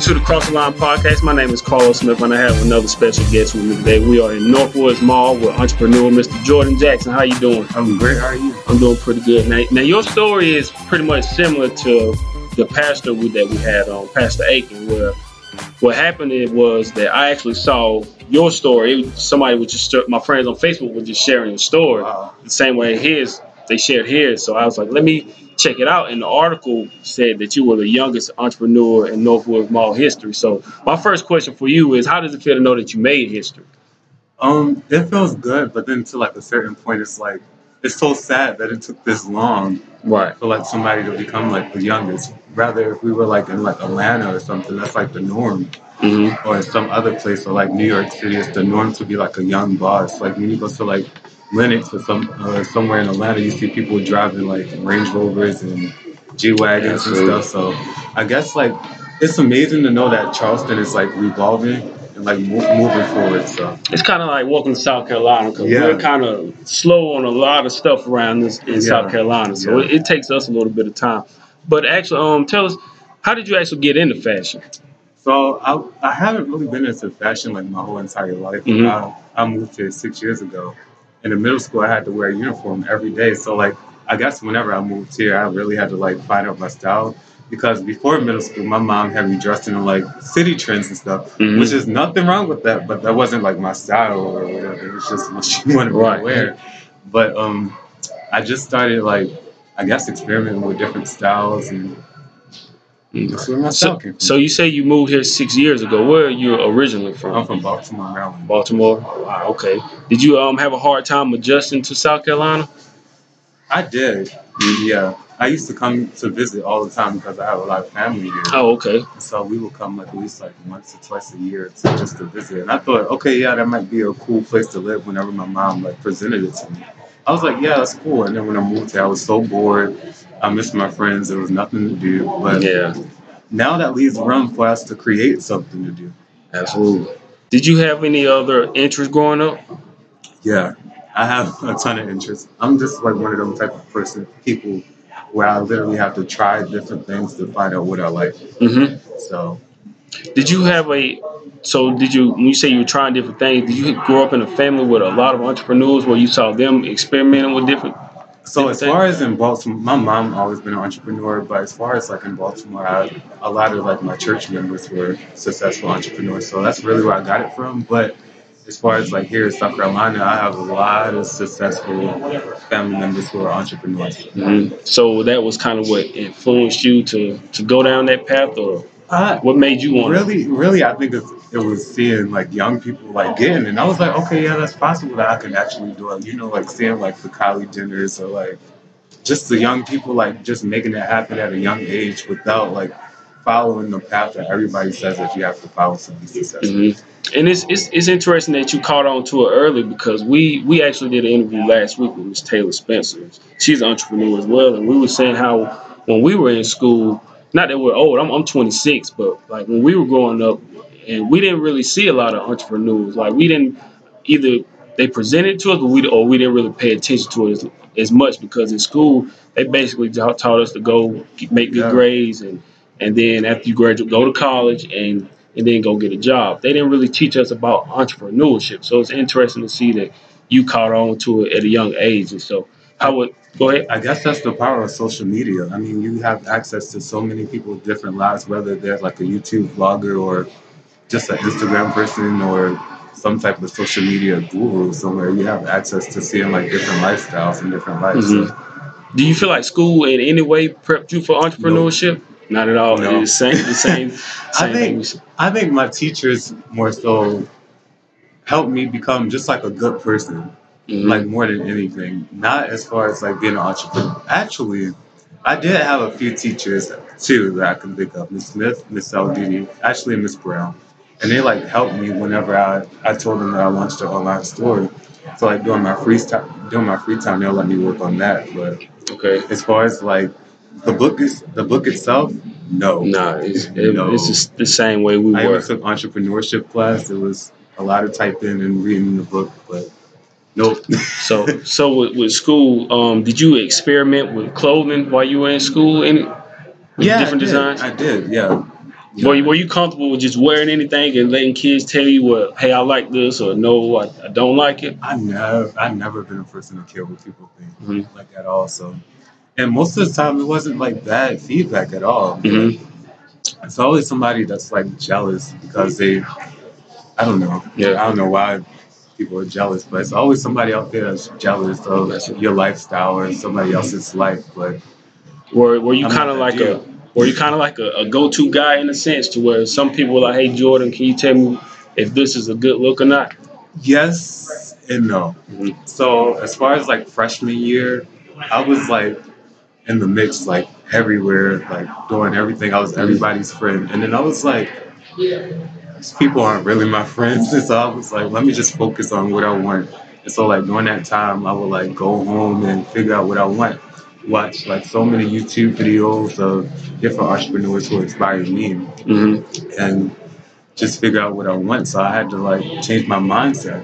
welcome to the Cross the Line podcast. My name is Carlos Smith, and I have another special guest with me today. We are in Northwoods Mall with entrepreneur Mr. Jordan Jackson. How you doing? I'm great. How are you? I'm doing pretty good. Now, now your story is pretty much similar to the pastor we, that we had on, Pastor Aiken, where what happened it was that I actually saw your story. Somebody was just my friends on Facebook were just sharing your story Wow. the same way his they shared his. So I was like, let me check it out. And the article said that you were the youngest entrepreneur in Northwood Mall history. So my first question for you is, how does it feel to know that you made history? Um, it feels good, but then to like a certain point, it's like it's so sad that it took this long Right. for like somebody to become like the youngest. Rather, if we were like in like Atlanta or something, that's like the norm. hmm Or in some other place, or like New York City, it's the norm to be like a young boss. Like when you go to like Lenox or some uh, somewhere in Atlanta, you see people driving like Range Rovers and G wagons and stuff. So I guess like it's amazing to know that Charleston is like revolving and like mo- moving forward. So. It's kind of like welcome to South Carolina because Yeah. we're kind of slow on a lot of stuff around this in Yeah. South Carolina. So Yeah. it, it takes us a little bit of time. But actually, um, tell us, how did you actually get into fashion? So I, I haven't really been into fashion like my whole entire life. Mhm. I, I moved here six years ago. In the middle school, I had to wear a uniform every day. So like, I guess whenever I moved here, I really had to like find out my style. Because before middle school, my mom had me dressed in like city trends and stuff, Mhm. which is nothing wrong with that. But that wasn't like my style or whatever. It was just what she wanted me to wear. But um, I just started like, I guess experimenting with different styles and So, so you say you moved here six years ago. Where are you originally from? I'm from Baltimore, Maryland. Baltimore. Wow, okay. Did you um have a hard time adjusting to South Carolina? I did. Yeah. I used to come to visit all the time because I have a lot of family here. Oh, okay. So we would come like at least like once or twice a year to just to visit. And I thought, okay, yeah, that might be a cool place to live whenever my mom like presented it to me. I was like, yeah, that's cool. And then when I moved here, I was so bored. I missed my friends. There was nothing to do. But Yeah, now that leaves room for us to create something to do. absolutely. Did you have any other interests growing up? Yeah, I have a ton of interests. I'm just like one of them type of person, people where I literally have to try different things to find out what I like. hmm So Did you have a so did you when you say you were trying different things, did you grow up in a family with a lot of entrepreneurs where you saw them experimenting with different So as far as in Baltimore, my mom always been an entrepreneur, but as far as like in Baltimore, I, a lot of like my church members were successful entrepreneurs. So that's really where I got it from. But as far as like here in South Carolina, I have a lot of successful family members who are entrepreneurs. Mhm. So that was kind of what influenced you to to go down that path, or I, what made you want? really, really, I think it, was seeing like young people like getting, it. and I was like, okay, yeah, that's possible that I can actually do it. You know, like seeing like the Kylie Jenners or like just the young people like just making it happen at a young age without like following the path that everybody says that you have to follow to be successful. hmm And it's, it's it's interesting that you caught on to it early because we we actually did an interview last week with Miss Taylor Spencer. She's an entrepreneur as well, and we were saying how when we were in school, not that we're old, I'm I'm 26, but like when we were growing up, and we didn't really see a lot of entrepreneurs. Like we didn't either they presented to us, but we or we didn't really pay attention to it as, as much because in school they basically ta- taught us to go make good Yeah. grades and and then after you graduate, go to college and and then go get a job. They didn't really teach us about entrepreneurship. So it's interesting to see that you caught on to it at a young age. And so, how would go ahead? I guess that's the power of social media. I mean, you have access to so many people with different lives, whether they're like a YouTube vlogger or just an Instagram person or some type of social media guru somewhere. You have access to seeing like different lifestyles and different lives. Mhm. Do you feel like school in any way prepped you for entrepreneurship? Not at all. No. It's the same. The same. I think- thing. I think my teachers more so helped me become just like a good person. Mhm. like more than anything. Not as far as like being an entrepreneur. Actually, I did have a few teachers too that I can think of. Miss Smith, Miss Saldini, actually Miss Brown. And they like helped me whenever I, I told them that I launched an online store. So like during my free time during my free time they'll let me work on that. But okay. as far as like the book is the book itself, no. Nah, it's, it, No. it's just the same way we I were. even took entrepreneurship class. It was a lot of typing and reading the book, but nope. So, so with, with school, um, did you experiment with clothing while you were in school? Any with different I designs? I did, yeah. Yeah. Were you, were you comfortable with just wearing anything and letting kids tell you, well, hey, I like this, or no, I, I don't like it? I never, I never been a person to care what people think, Mhm. like at all. So, and most of the time, it wasn't like bad feedback at all. Mhm. It's always somebody that's like jealous because they, I don't know, Yeah. I don't know why people are jealous, but it's always somebody out there that's jealous of your lifestyle or somebody else's life. But Were, were you kind of like that a were you kind of like a, a go-to guy in a sense to where some people were like, hey, Jordan, can you tell me if this is a good look or not? yes and no. Mhm. So as far as like freshman year, I was like in the mix, like everywhere, like doing everything. I was everybody's friend, and then I was like, these people aren't really my friends. And so I was like, let me just focus on what I want. And so like during that time, I would like go home and figure out what I want. Watch like so many YouTube videos of different entrepreneurs who inspired me, Mm-hmm. and just figure out what I want. So I had to like change my mindset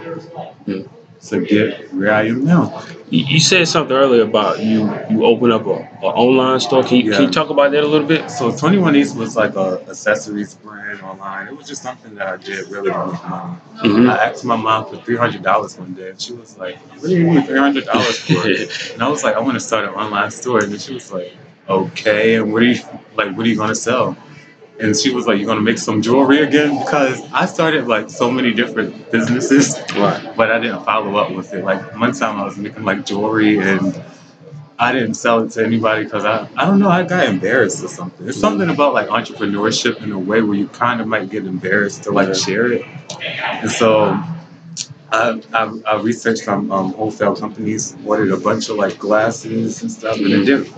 Mm. To get where I am now. You, you said something earlier about you you open up a, a online store. Can you, can you talk about that a little bit? So 21 East was like a accessories brand online. It was just something that I did really to make money. Mhm. I asked my mom for $300 one day, and she was like, "What do you need $300 for?" and I was like, "I want to start an online store." And then she was like, "Okay, and what are you like? What are you gonna sell?" And she was like, "You're gonna make some jewelry again?" Because I started like so many different businesses, Right. but I didn't follow up with it. Like one time I was making like jewelry and I didn't sell it to anybody because I, I don't know, I got embarrassed or something. It's something about like entrepreneurship in a way where you kind of might get embarrassed to like Yeah. share it. And so I, I, I researched some um, wholesale companies, ordered a bunch of like glasses and stuff, and it did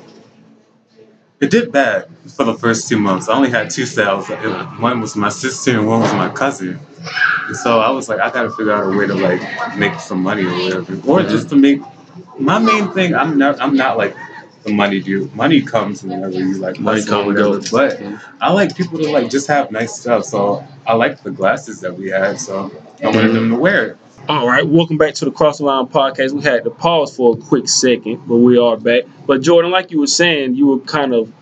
it did bad for the first two months. I only had two sales. It, one was my sister and one was my cousin. And so I was like, I gotta figure out a way to like make some money or whatever, or just to make. My main thing, I'm not, I'm not like the money dude. Money comes whenever you like Money comes or and whatever. go. But. I like people to like just have nice stuff. So I like the glasses that we had. So I wanted them to wear it. All right, welcome back to the Cross the Line podcast. We had to pause for a quick second, but we are back. But Jordan, like you were saying, you were kind of,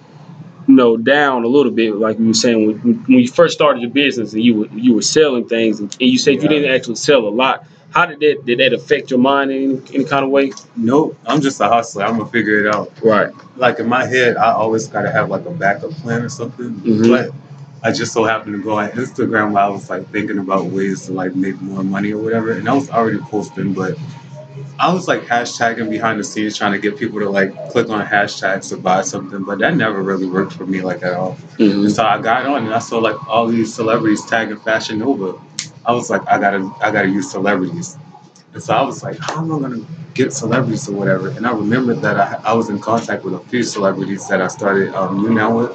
you know, down a little bit, like you were saying when, when you first started your business and you were you were selling things, and, you said you didn't actually sell a lot. How did that did that affect your mind in any, kind of way? Nope, I'm just a hustler. I'm gonna figure it out. Right. like in my head, I always gotta have like a backup plan or something. Mhm. But I just so happened to go on Instagram while I was like thinking about ways to like make more money or whatever, and I was already posting, but I was like hashtagging behind the scenes trying to get people to like click on hashtags to buy something, but that never really worked for me like at all. Mhm. And so I got on and I saw like all these celebrities tagging Fashion Nova. I was like, I gotta, I gotta use celebrities. And so I was like, how am I gonna get celebrities or whatever? And I remembered that I, I was in contact with a few celebrities that I started um, you now with.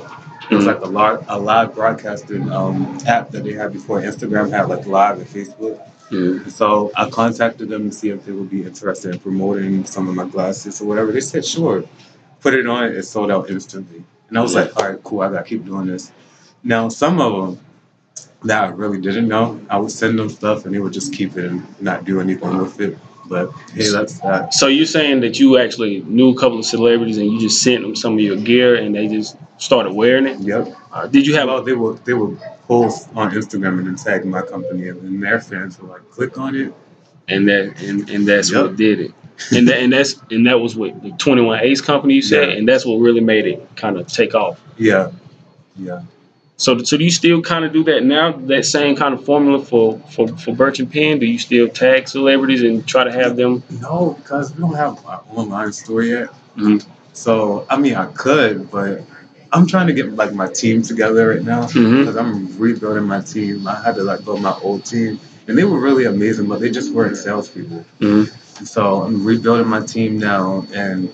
It was like a live, a live broadcasting um, app that they had before Instagram had like live and Facebook. Mhm. So I contacted them to see if they would be interested in promoting some of my glasses or whatever. They said, sure. Put it on, it sold out instantly. And I was like, all right, cool, I gotta keep doing this. Now, some of them that I really didn't know, I would send them stuff and they would just keep it and not do anything with it. But hey, that's that. So you're saying that you actually knew a couple of celebrities and you just sent them some of your gear and they just started wearing it? Yep. Uh, did you have Well, they were they would post on Instagram and then tag my company and then their fans were like click on it. and that and, and that's Yep. what did it. And that and that's and that was what the Twenty One Ace company you said, Yeah. and that's what really made it kind of take off. Yeah. Yeah. So, so do you still kind of do that now? That same kind of formula for for for Birch and Penn? Do you still tag celebrities and try to have them? No, because we don't have our online store yet. Mhm. So I mean, I could, but I'm trying to get like my team together right now because I'm rebuilding my team. I had to like build my old team, and they were really amazing, but they just weren't salespeople. Mhm. So I'm rebuilding my team now, and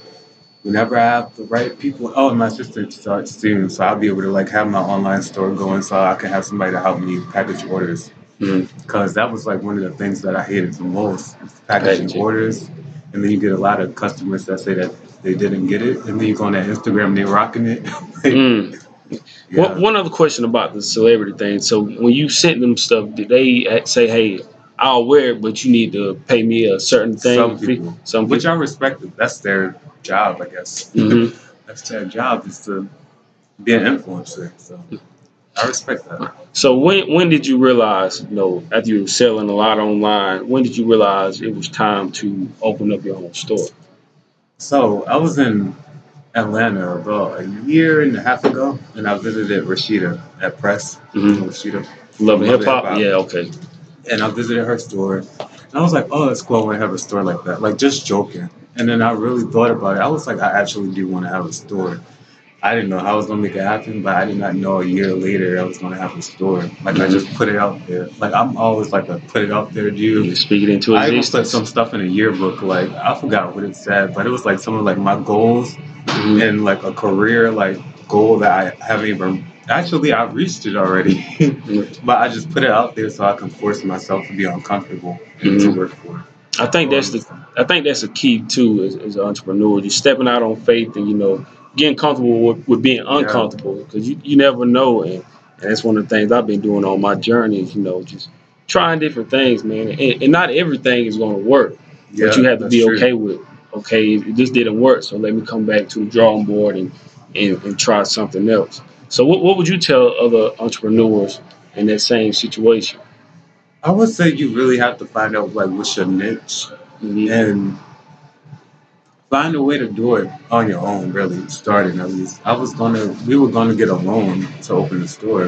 whenever I have the right people, oh, and my sister starts soon, so I'll be able to like have my online store going, so I can have somebody to help me package orders. Because that was like one of the things that I hated the most, packaging Packaging. orders, and then you get a lot of customers that say that they didn't get it, and then you go on that Instagram, and they rocking it. Mm. Yeah. One, one other question about the celebrity thing. So when you sent them stuff, did they say, "Hey, I'll wear it, but you need to pay me a certain thing"? Some people. Some Which people. I respect. it. That's their job, I guess. Mhm. That's their job is to be an influencer. So I respect that. So when when did you realize, you know, after you were selling a lot online, when did you realize it was time to open up your own store? So I was in Atlanta about a year and a half ago, and I visited Rasheeda at Press. Mhm. Rasheeda, Love Love hip-hop. Yeah, okay. And I visited her store. And I was like, oh, it's cool. I want to have a store like that. Like, just joking. And then I really thought about it. I was like, I actually do want to have a store. I didn't know how I was going to make it happen, but I did not know a year later I was going to have a store. Like, I just put it out there. Like, I'm always like a put it out there dude. You speak it into it. I even put some stuff in a yearbook. Like, I forgot what it said, but it was like some of like my goals Mhm. and like a career like goal that I haven't even actually I reached it already. but I just put it out there so I can force myself to be uncomfortable and to mm-hmm. work for it. I think that's the I think that's a key too as, as an entrepreneur. You're stepping out on faith and you know getting comfortable with, with being uncomfortable because you, you never know and, and that's one of the things I've been doing on my journey. You know just trying different things, man. And, and not everything is going to work, but you have to be true. okay with. Okay, this didn't work, so let me come back to the drawing board and and, and try something else. So what what would you tell other entrepreneurs in that same situation? I would say you really have to find out like what's your niche Mhm. and find a way to do it on your own. Really, starting at least. I was gonna, we were gonna get a loan to open the store,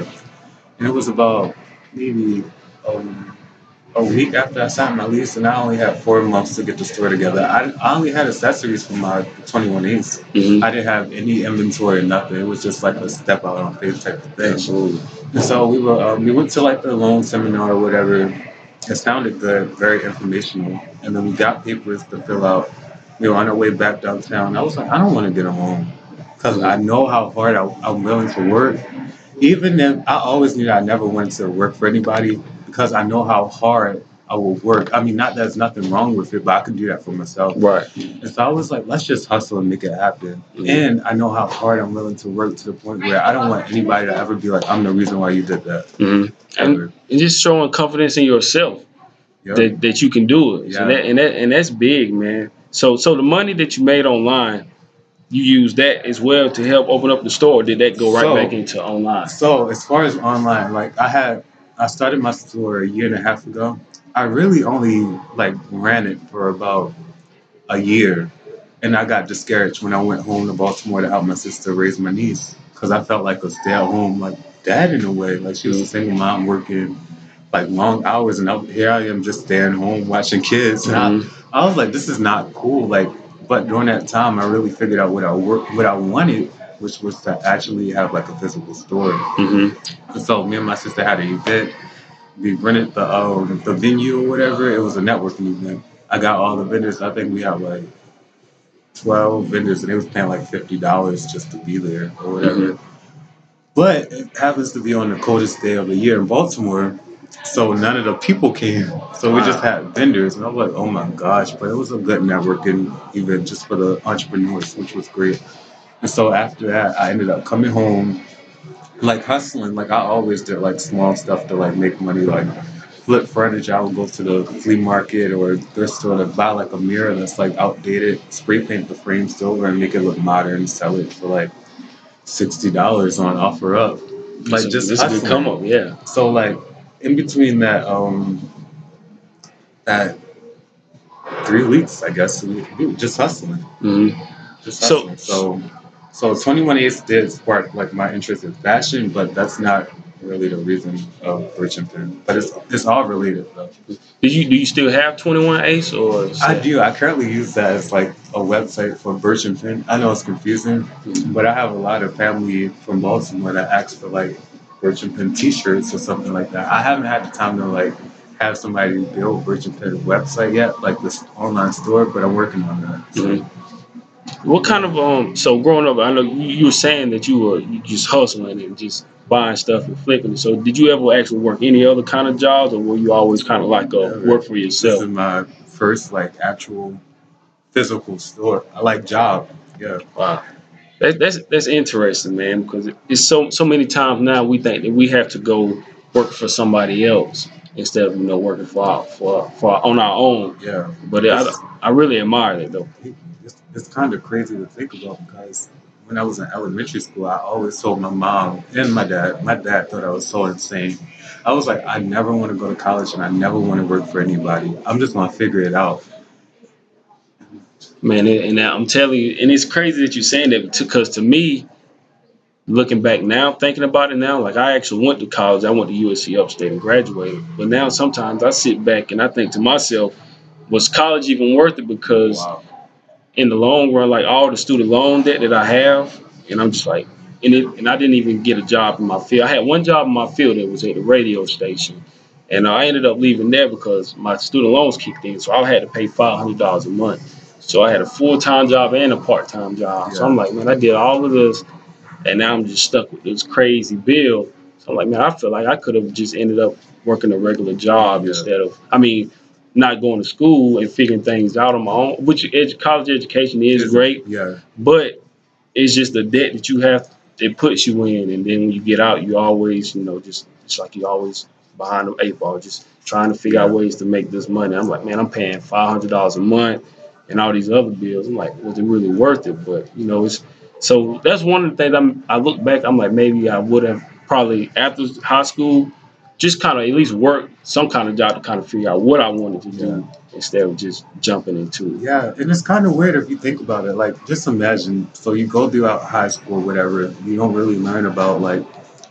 and it was about maybe um, a week after I signed my lease, and I only had four months to get the store together. I, I only had accessories for my 21 Ace. Mhm. I didn't have any inventory, or nothing. It was just like a step out on faith type of thing. Absolutely. And so we were um, we went to like the loan seminar or whatever. It sounded good, very informational. And then we got papers to fill out. We were on our way back downtown. I was like, I don't want to get a loan because I know how hard I, I'm willing to work. Even if I always knew I never wanted to work for anybody because I know how hard I will work. I mean, not that there's nothing wrong with it, but I can do that for myself. Right. And so I was like, let's just hustle and make it happen. Mhm. And I know how hard I'm willing to work to the point where I don't want anybody to ever be like, I'm the reason why you did that. hmm And, and just showing confidence in yourself Yep. that, that you can do it. Yeah. that, and that and that's big, man. So so the money that you made online, you use that as well to help open up the store. Or did that go right So- back into online? So as far as online, like I had, I started my store a year and a half ago. I really only like ran it for about a year, and I got discouraged when I went home to Baltimore to help my sister raise my niece because I felt like a stay-at-home like dad in a way. Like she was a single mom working like long hours, and I, here I am just staying home watching kids. And I, Mhm. I was like, this is not cool. Like, but during that time, I really figured out what I work, what I wanted, which was to actually have like a physical store. Mhm. So me and my sister had an event. We rented the um the venue or whatever. It was a networking event. I got all the vendors. I think we had like twelve vendors, and they was paying like fifty dollars just to be there or whatever. But it happens to be on the coldest day of the year in Baltimore, so none of the people came. So we just had vendors, and I was like, oh my gosh! But it was a good networking event just for the entrepreneurs, which was great. And so after that, I ended up coming home like hustling, like I always did like small stuff to like make money, like flip furniture. I would go to the flea market or thrift store to buy like a mirror that's like outdated, spray paint the frame silver and make it look modern, sell it for like sixty dollars on OfferUp. Like So just this is a good hustling. come up, yeah. So like in between that um that three weeks, I guess, we, just hustling. hmm Just So- hustling. So, so, 21 Ace did spark like my interest in fashion, but that's not really the reason of Birch and Pin. But it's it's all related though. Do you do you still have Twenty One Ace or? I do. I currently use that as like a website for Birch and Pin. I know it's confusing, but I have a lot of family from Baltimore that ask for like And Pin T-shirts or something like that. I haven't had the time to like have somebody build Birch and Pin's website yet, like this online store, but I'm working on that. So, Mhm. What kind of um? So growing up, I know you, were saying that you were just hustling and just buying stuff and flipping it. So did you ever actually work any other kind of jobs, or were you always kind of like a work for yourself? This is my first like actual physical store. I like job. Yeah. Wow. That, that's that's interesting, man. Because it's so so many times now we think that we have to go work for somebody else instead of you know working for our, for for on our own. Yeah. But I, I really admire that though. It's, it's kind of crazy to think about because when I was in elementary school, I always told my mom and my dad. My dad thought I was so insane. I was like, I never want to go to college and I never want to work for anybody. I'm just gonna figure it out. Man, and and I'm telling you, and it's crazy that you're saying that because to me, looking back now, thinking about it now, like I actually went to college. I went to USC Upstate and graduated. But now sometimes I sit back and I think to myself, was college even worth it? Because Wow. in the long run, like all the student loan debt that I have, and I'm just like, and it, and I didn't even get a job in my field. I had one job in my field that was at the radio station, and I ended up leaving there because my student loans kicked in, so I had to pay five hundred dollars a month. So I had a full time job and a part time job. So I'm like, man, I did all of this, and now I'm just stuck with this crazy bill. So I'm like, man, I feel like I could have just ended up working a regular job Yeah. instead of, I mean, not going to school and figuring things out on my own. Which edu- college education is Is- great, Yeah. but it's just the debt that you have it puts you in and then when you get out you always you know just it's like you always behind the eight ball just trying to figure out ways to make this money i'm like man i'm paying $500 a month and all these other bills i'm like was it really worth it but you know it's so that's one of the things i'm i look back i'm like maybe i would have probably after high school just kind of at least work some kind of job to kind of figure out what i wanted to do instead of just jumping into it Yeah, and it's kind of weird if you think about it. Like, just imagine. So you go throughout high school, whatever. You don't really learn about like,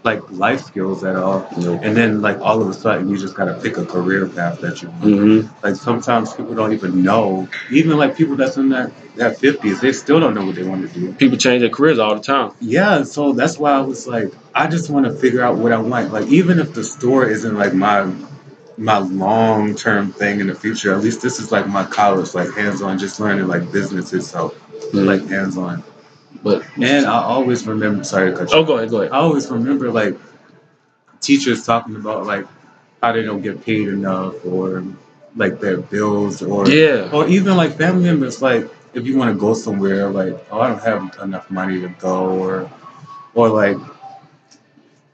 like life skills at all. Nope. And then, like, all of a sudden, you just gotta pick a career path that you. want. hmm Like, sometimes people don't even know. Even like people that's in that that fifties, they still don't know what they want to do. people change their careers all the time Yeah, so that's why I was like, I just want to figure out what I want. Like, even if the store isn't like my my long term thing in the future, at least this is like my college, like hands on, just learning like business itself, like hands on. But And I always remember, sorry to cut you. oh go ahead go ahead I always remember like teachers talking about like how they don't get paid enough or like their bills or Yeah. or even like family members like if you want to go somewhere like oh I don't have enough money to go or or like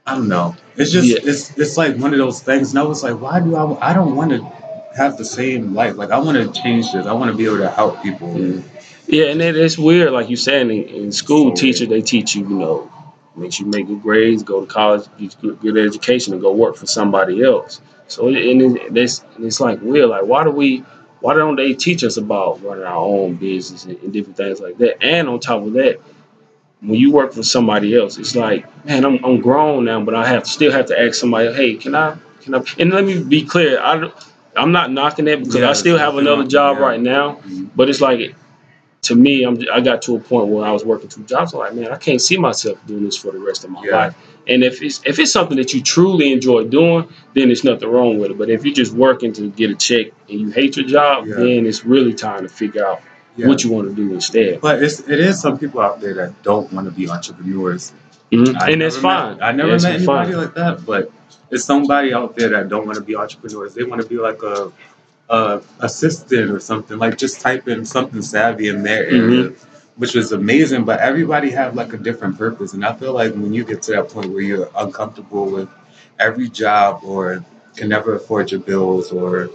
I don't know it's just Yeah. it's it's like one of those things and I was like why do I I don't want to have the same life like I want to change this I want to be able to help people Mm. Yeah, and it, it's weird, like you saying in, in school, So teacher they teach you, you know, make sure you make good grades, go to college, get good, good education, and go work for somebody else. So and it, it's it's like weird, like why do we, why don't they teach us about running our own business and, and different things like that? And on top of that, when you work for somebody else, it's like, man, I'm I'm grown now, but I have still have to ask somebody, hey, can I can I? And let me be clear, I, I'm not knocking that because Yeah, I still have another job yeah. right now. Mhm. But it's like, to me, I'm I got to a point where I was working two jobs. I'm like, man, I can't see myself doing this for the rest of my Yeah. life. And if it's if it's something that you truly enjoy doing, then there's nothing wrong with it. But if you're just working to get a check and you hate your job, Yeah. then it's really time to figure out Yeah. what you want to do instead. But it's it is some people out there that don't want to be entrepreneurs. Mhm. And it's fine. I never met anybody fine. like that, but it's somebody out there that don't want to be entrepreneurs. They want to be like a, a assistant or something. Like just type in something savvy in their area, Mm-hmm. which was amazing. But everybody have like a different purpose, and I feel like when you get to that point where you're uncomfortable with every job or can never afford your bills or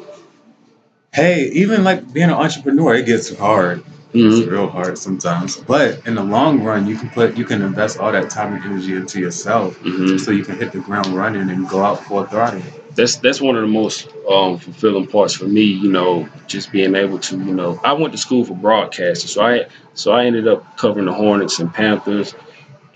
hey, even like being an entrepreneur, it gets hard. Mhm. It's real hard sometimes. But in the long run, you can put you can invest all that time and energy into yourself Mhm. so you can hit the ground running and go out full throttle. That's that's one of the most um, fulfilling parts for me. You know, just being able to, you know, I went to school for broadcasting, so I so I ended up covering the Hornets and Panthers,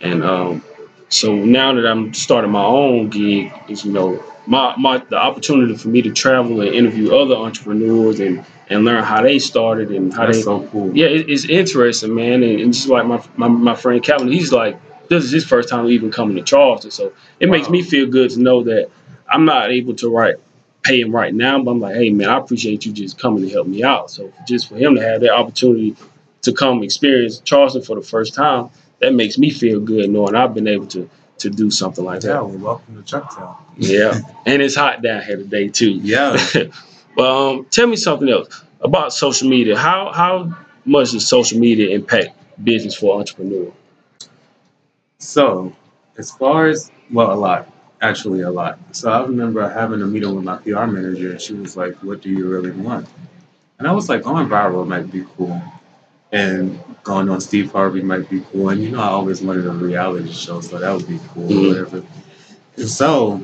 and um, so now that I'm starting my own gig, is you know my my the opportunity for me to travel and interview other entrepreneurs and and learn how they started and how That's they so cool. yeah, it, it's interesting, man. And, and just like my, my my friend Calvin, he's like, this is his first time even coming to Charleston, so it makes me feel good to know that I'm not able to write pay him right now, but I'm like, hey man, I appreciate you just coming to help me out. So just for him to have that opportunity to come experience Charleston for the first time, that makes me feel good knowing I've been able to to do something like Yeah, that. well, welcome to Chucktown. Yeah, and it's hot down here today too. Yeah. but um, tell me something else about social media. How how much does social media impact business for entrepreneur? So, as far as well, a lot, actually a lot. So I remember having a meeting with my PR manager, and she was like, "What do you really want?" And I was like, "Going viral might be cool." and going on Steve Harvey might be cool. And you know, I always wanted a reality show, so that would be cool, Mhm. whatever. And so,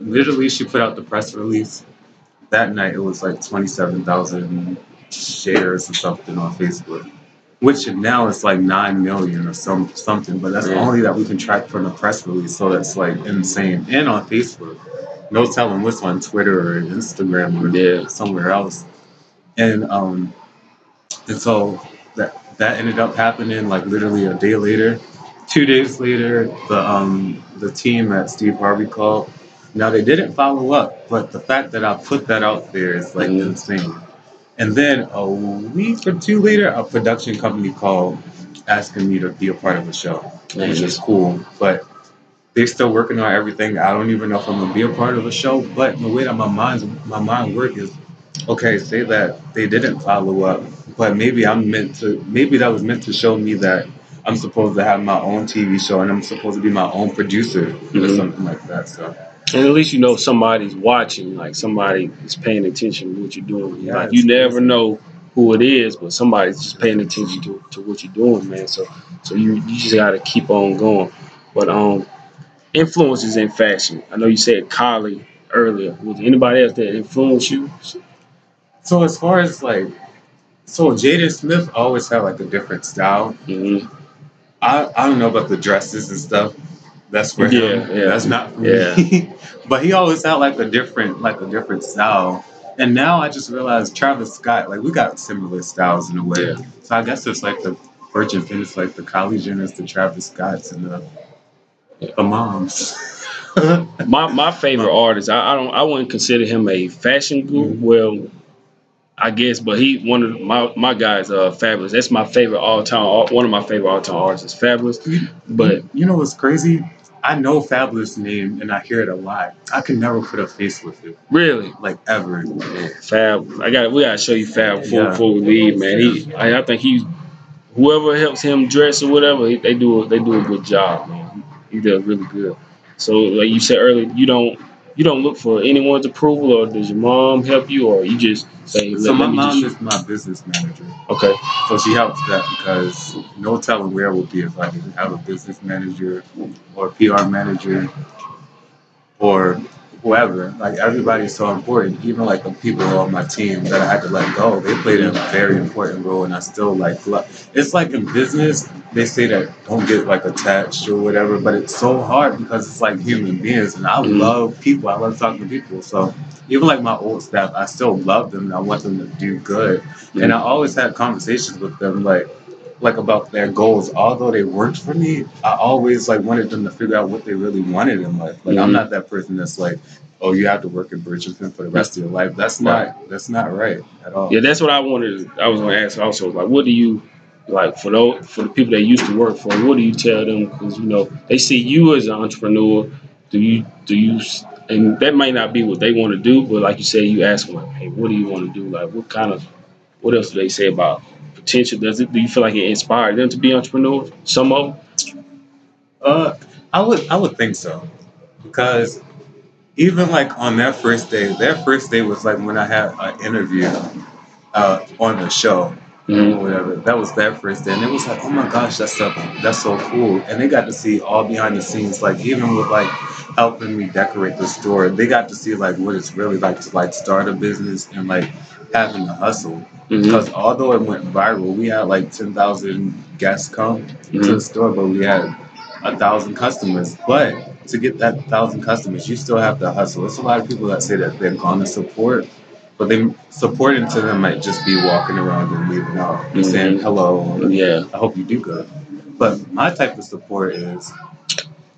literally, she put out the press release. That night, it was like 27,000 shares or something on Facebook, which now it's like 9 million or some something, but that's Yeah. only that we can track from the press release, so that's like insane. And on Facebook, no telling what's on Twitter or Instagram or Yeah. somewhere else. And um, and so that that ended up happening like literally a day later. Two days later, the um the team at Steve Harvey called. Now they didn't follow up, but the fact that I put that out there is like Mhm. insane. And then a week or two later, a production company called asking me to be a part of a show, which is cool. But they're still working on everything. I don't even know if I'm gonna be a part of a show. But the way that my mind's my mind work is, okay, say that they didn't follow up, but maybe I'm meant to. Maybe that was meant to show me that I'm supposed to have my own TV show and I'm supposed to be my own producer or Mhm. something like that. So And at least you know somebody's watching, like somebody is paying attention to what you're doing. Yeah, like you never crazy. know who it is, but somebody's just paying attention to, to what you're doing, man. So so you you just gotta keep on going. But um influences in fashion. I know you said Kylie earlier. Was anybody else that influenced you? so as far as like, so Jaden Smith always had like a different style. hmm I, I don't know about the dresses and stuff. That's for Yeah, him. yeah. That's not for Yeah. me. but he always had like a different like a different style. And now I just realized Travis Scott, like we got similar styles in a way. Yeah. So I guess it's like the Virgin Finish, like the Kylie Jenners, the Travis Scotts, and the Yeah. the moms. My my favorite artist, I, I don't I wouldn't consider him a fashion guru. Mhm. Well, I guess, but he one of my my guys, uh, Fabolous. That's my favorite all time. One of my favorite all time artists is Fabolous. But you know what's crazy? I know Fabolous name and I hear it a lot. I can never put a face with it, really, like ever. Fab. I got we gotta show you Fab before, Yeah. before we leave, man. He I, I think he whoever helps him dress or whatever, they do a, they do a good job, man. He does really good. So like you said earlier, you don't you don't look for anyone's approval, or does your mom help you, or you just say, So let, my mom just is my business manager. okay. So she helps that because no telling where we'll be if I didn't have a business manager or a PR manager or whoever. Like everybody's so important. Even like the people on my team that I had to let go, they played a very important role, and I still like. lo- It's like in business, they say that don't get like attached or whatever, but it's so hard because it's like human beings, and I Mhm. love people. I love talking to people. So even like my old staff, I still love them. and I want them to do good. And I always had conversations with them, like like about their goals. Although they worked for me, I always like wanted them to figure out what they really wanted in life. Like I'm Mhm. not that person that's like, oh, you have to work in Bridgerton for the rest of your life. That's not that's not right at all. Yeah, that's what I wanted. I was going to ask also. Like, what do you like for those for the people that used to work for? What do you tell them? Because you know they see you as an entrepreneur. Do you do you? And that might not be what they want to do, but like you said, you ask them like, hey, what do you want to do? Like, what kind of what else do they say about potential? Does it? Do you feel like it inspired them to be entrepreneurs? Some of them. Uh, I would I would think so, because even like on that first day, that first day was like when I had an interview uh, on the show or whatever. That was that first day, and it was like, oh my gosh, that's so that's so cool. And they got to see all behind the scenes, like even with like helping me decorate the store, they got to see like what it's really like to like start a business and like having to hustle. Mhm. Because although it went viral, we had like ten thousand guests come to the store, but we had a thousand customers. But to get that thousand customers, you still have to hustle. There's a lot of people that say that they're gonna support, but they supporting to them might just be walking around and leaving out and Mhm. saying hello. Yeah. I hope you do good. But my type of support is,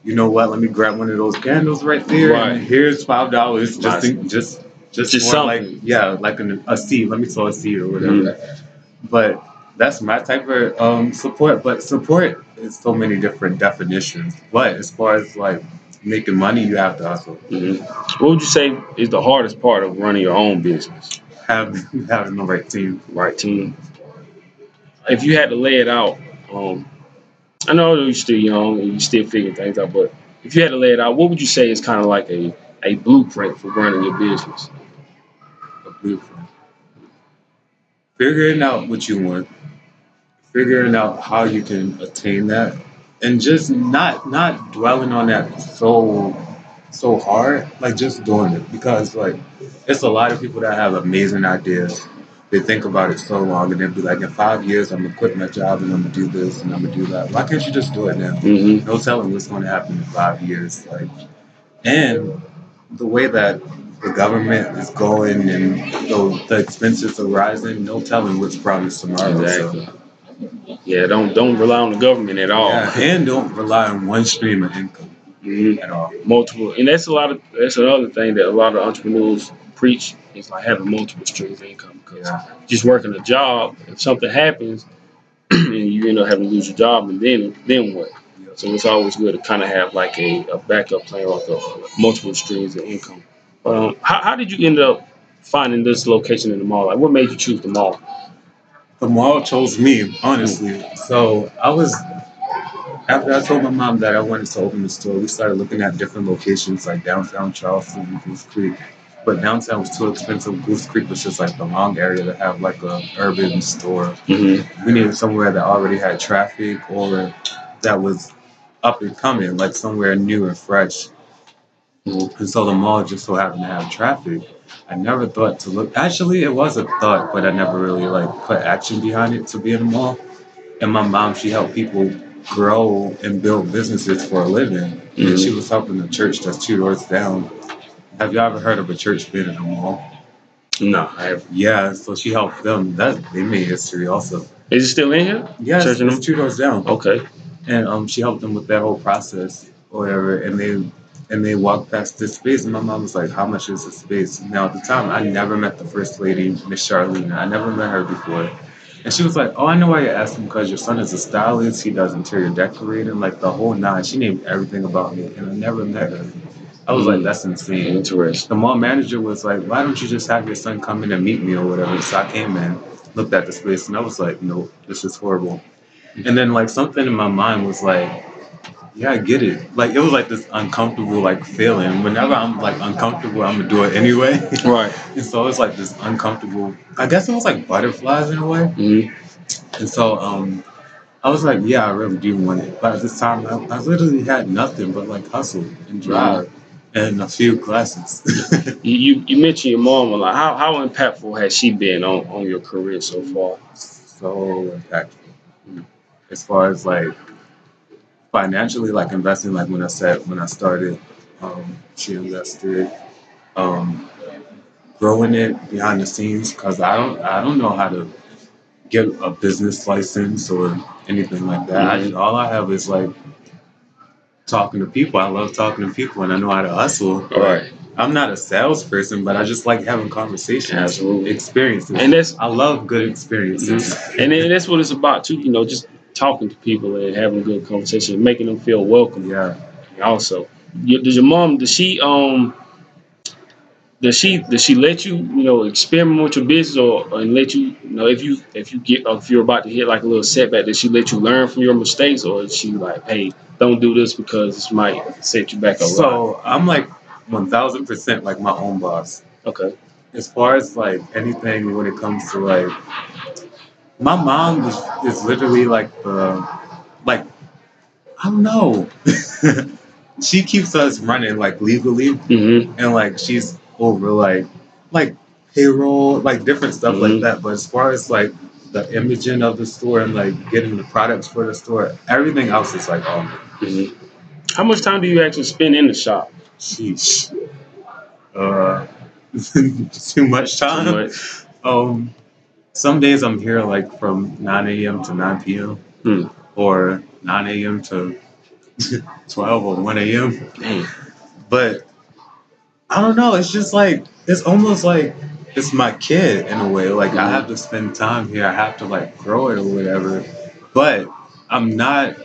you know what? Let me grab one of those candles right there. Right. And here's five dollars. Just, Nice. in, just, just, Just something. like, yeah, like an, a seed. Let me sow a seed or whatever. Mhm. But that's my type of um, support. But support is so many different definitions. But as far as like making money, you have to hustle. Mhm. What would you say is the hardest part of running your own business? Have having the right team. right team. If you had to lay it out, um, I know you're still young and you're still figuring things out, but if you had to lay it out, what would you say is kind of like a, a blueprint for running your business? Blueprint. Figuring out what you want, figuring out how you can attain that. And just not not dwelling on that so so hard like just doing it. Because like it's a lot of people that have amazing ideas. They think about it so long and they'll be like in five years i'm gonna quit my job and i'm gonna do this and i'm gonna do that. Why can't you just do it now? Mm-hmm. no telling what's going to happen in five years like. And the way that the government is going and the, the expenses are rising no telling what's promised tomorrow so Exactly. Yeah, don't don't rely on the government at all. Yeah, and don't rely on one stream of income Mhm. at all. Multiple, and that's a lot of that's another thing that a lot of entrepreneurs preach is like having multiple streams of income because Yeah. just working a job, if something happens and you end up having to lose your job, and then then what? So it's always good to kind of have like a, a backup plan or like a, multiple streams of income. Um, how, how did you end up finding this location in the mall? Like, what made you choose the mall? The mall chose me, honestly. So I was after I told my mom that I wanted to open the store, we started looking at different locations like downtown Charleston Goose Creek. But downtown was too expensive. Goose Creek was just like the wrong area to have like a urban store. Mm-hmm. We needed somewhere that already had traffic or that was up and coming, like somewhere new and fresh. And so the mall just so happened to have traffic. I never thought to look. Actually, it was a thought, but I never really like put action behind it to be in the mall. And my mom, she helped people grow and build businesses for a living. Mhm. And she was helping the church that's two doors down. Have you ever heard of a church being in a mall? No, I have. Yeah, so she helped them. That they made history also. Is it still in here? Yes, Church it's two doors down. Okay. and um, she helped them with that whole process or whatever. And they and they walked past this space, and my mom was like, "How much is this space?" Now at the time, I never met the first lady, Miss Charlene. I never met her before, and she was like, "Oh, I know why you're asking because your son is a stylist. He does interior decorating, like the whole nine." She named everything about me, and I never met her. I was like, mm. "That's insane." Interesting. The mall manager was like, "Why don't you just have your son come in and meet me or whatever?" So I came in, looked at the space, and I was like, "No, this is horrible." And then like something in my mind was like, "Yeah, I get it." Like it was like this uncomfortable like feeling. Whenever I'm like uncomfortable, I'm gonna do it anyway. Right. and so it's like this uncomfortable. I guess it was like butterflies in a way. Mm-hmm. And so um, I was like, "Yeah, I really do want it." But at this time, I, I literally had nothing but like hustle and drive. And a few classes. You, you you mentioned your mom a lot. How how impactful has she been on, on your career so far? so impactful as far as like financially like investing like when i said when i started um, she invested um, growing it behind the scenes because i don't i don't know how to get a business license or anything like that I all i have is like talking to people i love talking to people and i know how to hustle Right. i'm not a salesperson but i just like having conversations Absolutely. experiences And that's I love good experiences. and then that's what it's about too. You know, just talking to people and having a good conversation, making them feel welcome. Yeah. Also, your, does your mom? Does she um? Does she does she let you you know experiment with your business or and let you you know if you if you get if you're about to hit like a little setback does she let you learn from your mistakes or is she like hey don't do this because this might set you back a lot So I'm like 1000% like my own boss. okay As far as like anything when it comes to like, my mom is, is literally like the, like, I don't know. she keeps us running like legally mm-hmm. and like she's over like, like payroll, like different stuff Mhm. like that. But as far as like the imaging of the store and like getting the products for the store, everything else is like, oh, Mm-hmm. how much time do you actually spend in the shop Sheesh. Uh, too much time. Too much? Um, some days I'm here like from 9 a.m. to 9 p.m. Hmm. or 9 a.m. to 12 or 1 a.m. Dang. But I don't know. It's just like it's almost like it's my kid in a way. Like I have to spend time here. I have to like grow it or whatever. But I'm not.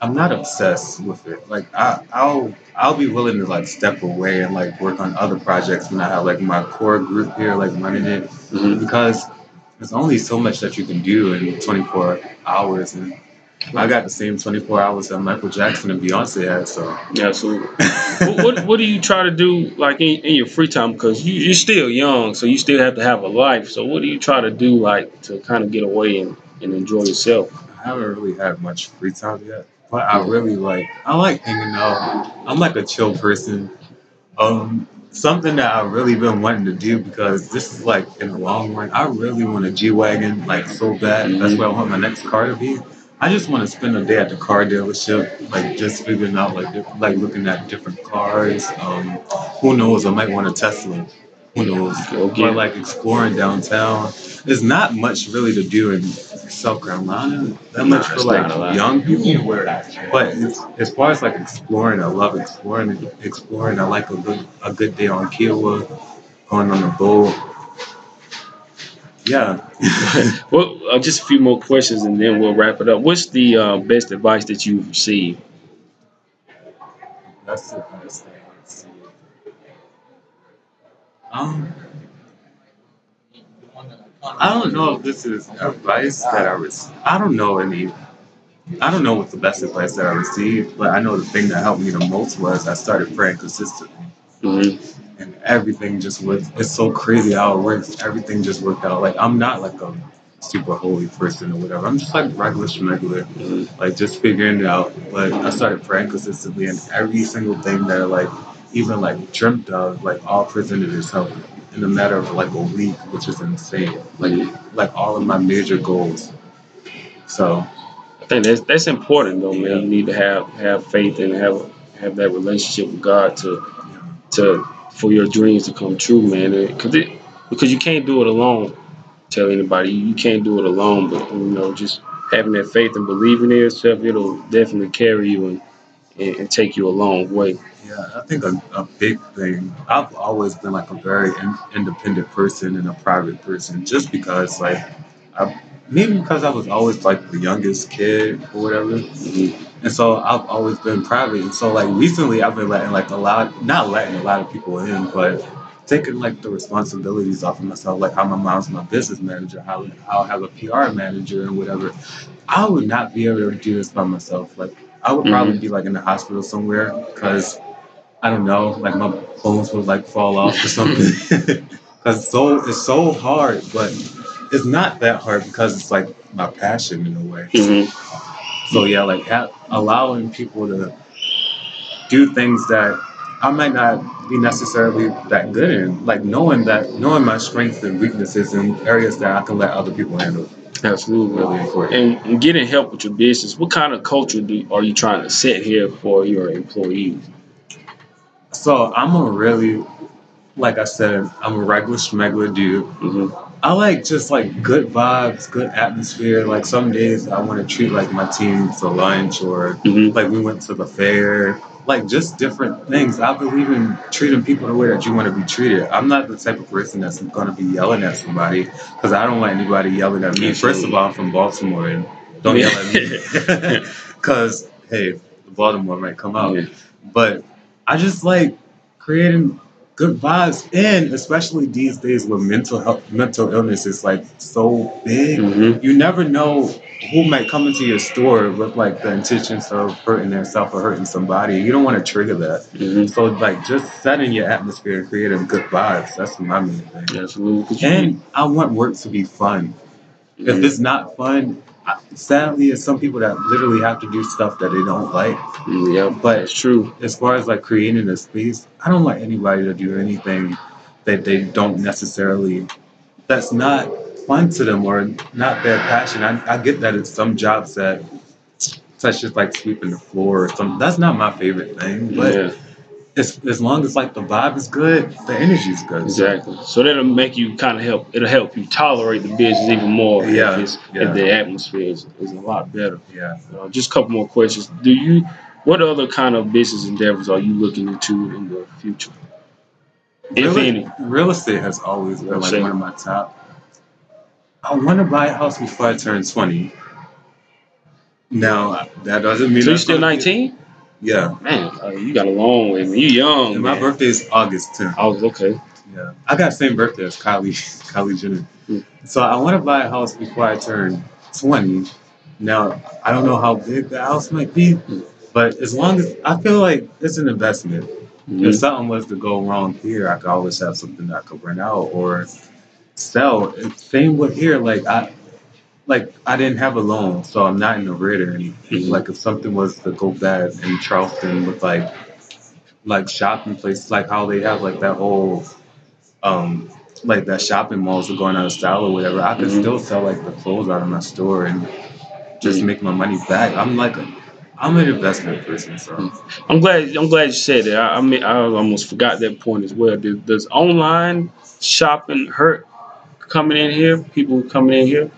I'm not obsessed with it. Like I, I'll I'll be willing to like step away and like work on other projects when I have like my core group here like running it Mhm. because there's only so much that you can do in 24 hours and I got the same 24 hours that Michael Jackson and Beyonce had so yeah, Absolutely. what, what what do you try to do like in, in your free time? Because you, you're still young, so you still have to have a life. So what do you try to do like to kind of get away and, and enjoy yourself? I haven't really had much free time yet, but I really like I like hanging out. I'm like a chill person. Um, something that I've really been wanting to do because this is like in the long run. I really want a G wagon like so bad. That's where I want my next car to be. I just want to spend a day at the car dealership, like just figuring out like like looking at different cars. Um, who knows? I might want a Tesla. Who knows? Okay. Or like exploring downtown. There's not much really to do in South Carolina. That much for like not a lot. young people. But as far as like exploring, I love exploring. Exploring, I like a good a good day on Kiawah, going on the boat. Yeah. Well, uh, just a few more questions and then we'll wrap it up. What's the uh, best advice that you've received? That's the best thing I see. Um, I don't know if this is advice that I received. I don't know any. I don't know what's the best advice that I received, but I know the thing that helped me the most was I started praying consistently, Mm-hmm. and everything just was. It's so crazy how it works. Everything just worked out. Like I'm not like a super holy person or whatever. I'm just like regular schmegular. Mm-hmm. like just figuring it out. But I started praying consistently, and every single thing that like even like dreamt of, like all presented itself in a matter of like a week, which is insane. Like like all of my major goals. So I think that's that's important though, man. You need to have have faith and have have that relationship with God to to for your dreams to come true, man. Because it because you can't do it alone. Tell anybody you can't do it alone, but you know just having that faith and believing in yourself, it'll definitely carry you and and, and take you a long way. Yeah, I think a, a big thing. I've always been like a very in, independent person and a private person, just because like I maybe because I was always like the youngest kid or whatever. And so I've always been private. And so like recently I've been letting like a lot not letting a lot of people in, but taking like the responsibilities off of myself, like how my mom's my business manager, how I'll have a PR manager and whatever. I would not be able to do this by myself. Like I would mm-hmm. probably be like in the hospital somewhere because I don't know, like my bones would like fall off or something. Cause so it's so hard, but it's not that hard because it's like my passion in a way. Mhm. So yeah, like ha- allowing people to do things that I might not be necessarily that good in, like knowing that knowing my strengths and weaknesses and areas that I can let other people handle. Absolutely. Really important. And, and getting help with your business. What kind of culture do are you trying to set here for your employees? So I'm a really, like I said, I'm a regular schmegular dude. hmm I like just like good vibes, good atmosphere. Like some days I want to treat like my team to lunch or hmm like we went to the fair. Like just different things. I believe in treating people the way that you want to be treated. I'm not the type of person that's going to be yelling at somebody because i don't want anybody yelling at me. First of all i'm from baltimore. And don't yell at me. Because hey the baltimore might come out. Yeah. but i just like creating good vibes and especially these days with mental health mental illness is like so big Mhm. you never know who might come into your store with like the intentions of hurting themselves or hurting somebody. You don't want to trigger that. Mhm. So like just setting your atmosphere and creating good vibes. That's my main thing. Absolutely. And I want work to be fun. If Mhm. it's not fun, sadly, it's some people that literally have to do stuff that they don't like. Yeah, but- it's true. As far as like creating a space, I don't like anybody to do anything that they don't necessarily that's not fun to them or not their passion. I, I get that it's some jobs that such as like sweeping the floor or something. That's not my favorite thing. But yeah, as, as long as like the vibe is good, the energy is good. exactly. So that'll make you kind of help. It'll help you tolerate the business even more. Yeah, If, yeah. if the atmosphere is, is a lot better. Yeah. Uh, just a couple more questions. Do you? What other kind of business endeavors are you looking into in the future? If real, any. real estate has always been like one of my top. I want to buy a house before I turn 20. Now, that doesn't mean So you still 19? Yeah. Man, uh, you got a long way. Man. You young. And my man. birthday is August 10th. I was okay. Yeah, I got the same birthday as Kylie, Kylie Jenner. Mm. So I want to buy a house before I turn 20. Now, I don't know how big the house might be, Mm. but as long as I feel like it's an investment. Mhm. If something was to go wrong here, I could always have something that I could rent out or sell. Same with here. Like I, like I didn't have a loan, so I'm not in the red or anything. Like if something was to go bad in Charleston with like like shopping places, like how they have like that whole um like that shopping malls are going out of style or whatever, I could Mhm. still sell like the clothes out of my store and just Mhm. make my money back. I'm like a, I'm an investment person, so I'm glad. I'm glad you said that. I, I mean, I almost forgot that point as well. Does, does online shopping hurt coming in here? People coming in here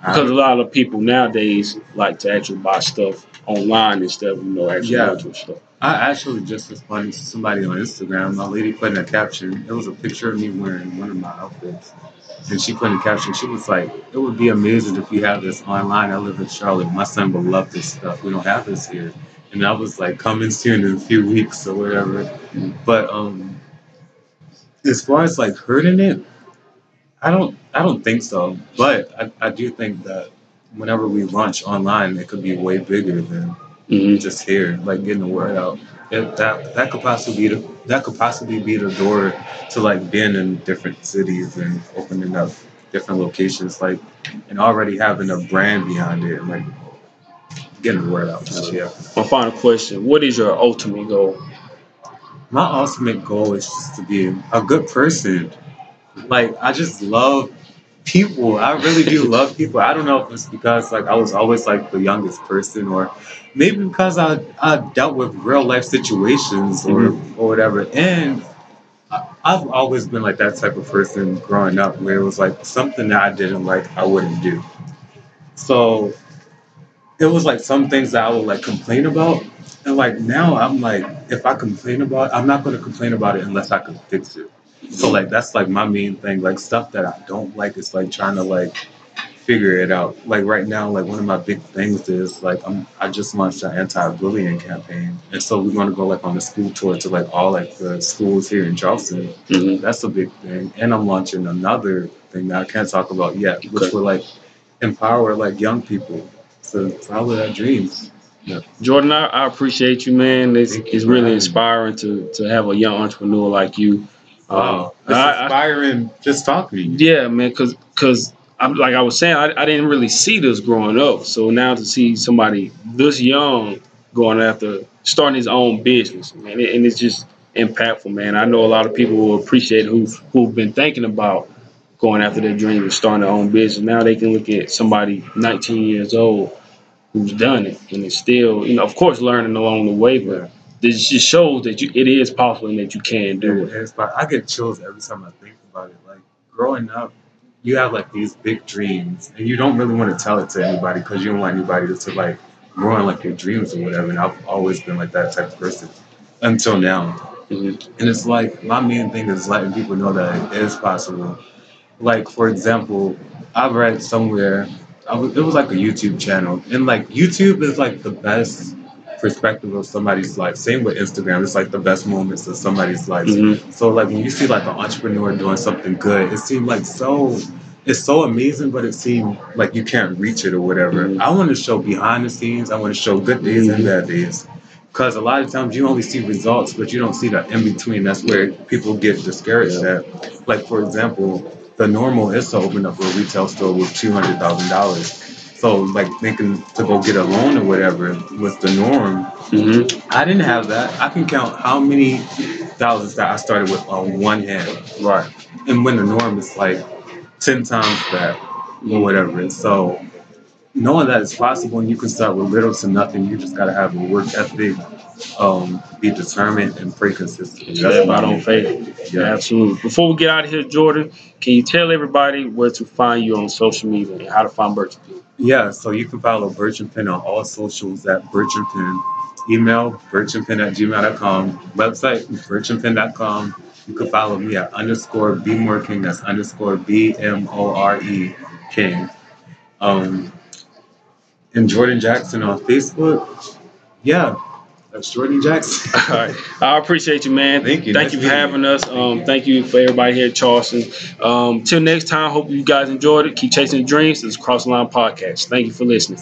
because a lot of people nowadays like to actually buy stuff online instead of you know actually Yeah. going to a store. I actually just responded to somebody on Instagram. My lady put in a caption. It was a picture of me wearing one of my outfits. And she put in a caption. She was like, It would be amazing if you have this online. I live in Charlotte. My son would love this stuff. We don't have this here. And I was like, Coming soon in a few weeks or whatever. But um as far as like hurting it, I don't I don't think so. But I, I do think that whenever we launch online, it could be way bigger than hmm just here, like getting the word out. It, that that could possibly be the, that could possibly be the door to like being in different cities and opening up different locations, like and already having a brand behind it, and like getting the word out. So, yeah, My final question: What is your ultimate goal? my ultimate goal is just to be a good person. Like I just love people. I really do love people. I don't know if it's because like I was always like the youngest person or maybe because I, I dealt with real life situations or, mm-hmm. or whatever. And I, I've always been like that type of person growing up where it was like something that I didn't like, I wouldn't do. So it was like some things that I would like complain about. And like now I'm like, if I complain about it, I'm not going to complain about it unless I can fix it. So like that's like my main thing. Like stuff that I don't like is like trying to like figure it out. Like right now, like one of my big things is like I'm I just launched an anti-bullying campaign, and so we're going to go like on a school tour to like all like the schools here in Charleston. hmm That's a big thing, and I'm launching another thing that I can't talk about yet, which Okay. will like empower like young people to follow their dreams. Jordan, I, I appreciate you, man. It's, you it's really me. inspiring to to have a young entrepreneur like you. Wow, um, it's I- I- inspiring just talking to you. Yeah, man, because because I'm like I was saying, I, I didn't really see this growing up. So now to see somebody this young going after starting his own business, man, and it's just impactful, man. I know a lot of people will appreciate who who've been thinking about going after their dream and starting their own business. Now they can look at somebody 19 years old who's done it and is still, you know, of course, learning along the way, but this just shows that you it is possible and that you can do it. It's I get chills every time I think about it. Like growing up, you have like these big dreams, and you don't really want to tell it to anybody because you don't want anybody to, like ruin like your dreams or whatever. And I've always been like that type of person until now. Mhm. And it's like my main thing is letting people know that it is possible. Like for example, I've read somewhere I was, it was like a YouTube channel, and like YouTube is like the best perspective of somebody's life. Same with Instagram, it's like the best moments of somebody's life. Mhm. So like when you see like an entrepreneur doing something good, it seemed like so it's so amazing, but it seemed like you can't reach it or whatever. Mhm. I want to show behind the scenes. I want to show good days and bad days. Because a lot of times you only see results, but you don't see the in between. That's where people get discouraged Yeah. at. Like for example, the normal is to open up a retail store with two hundred thousand dollars. So like thinking to go get a loan or whatever was the norm. Mhm. I didn't have that. I can count how many thousands that I started with on one hand. Right. And when the norm is like 10 times that or whatever. And so knowing that it's possible and you can start with little to nothing, you just got to have a work ethic, um, be determined, and pray consistently. That's my on faith. Yeah. Absolutely. Before we get out of here, Jordan, can you tell everybody where to find you on social media and how to find Birch Pen? Yeah, so you can follow Birch and Pen on all socials at Birch and Pen. Email birchandpen at gmail.com. Website birchandpen.com. You can follow me at underscore B More King. That's underscore B M O R E King. Um, and Jordan Jackson on Facebook. Yeah, that's Jordan Jackson. All right. I appreciate you, man. Thank you. Thank Nice you for having you. us. Um, thank you for everybody here at Charleston. Um, till next time, hope you guys enjoyed it. Keep chasing your dreams. This is Cross the Line Podcast. Thank you for listening.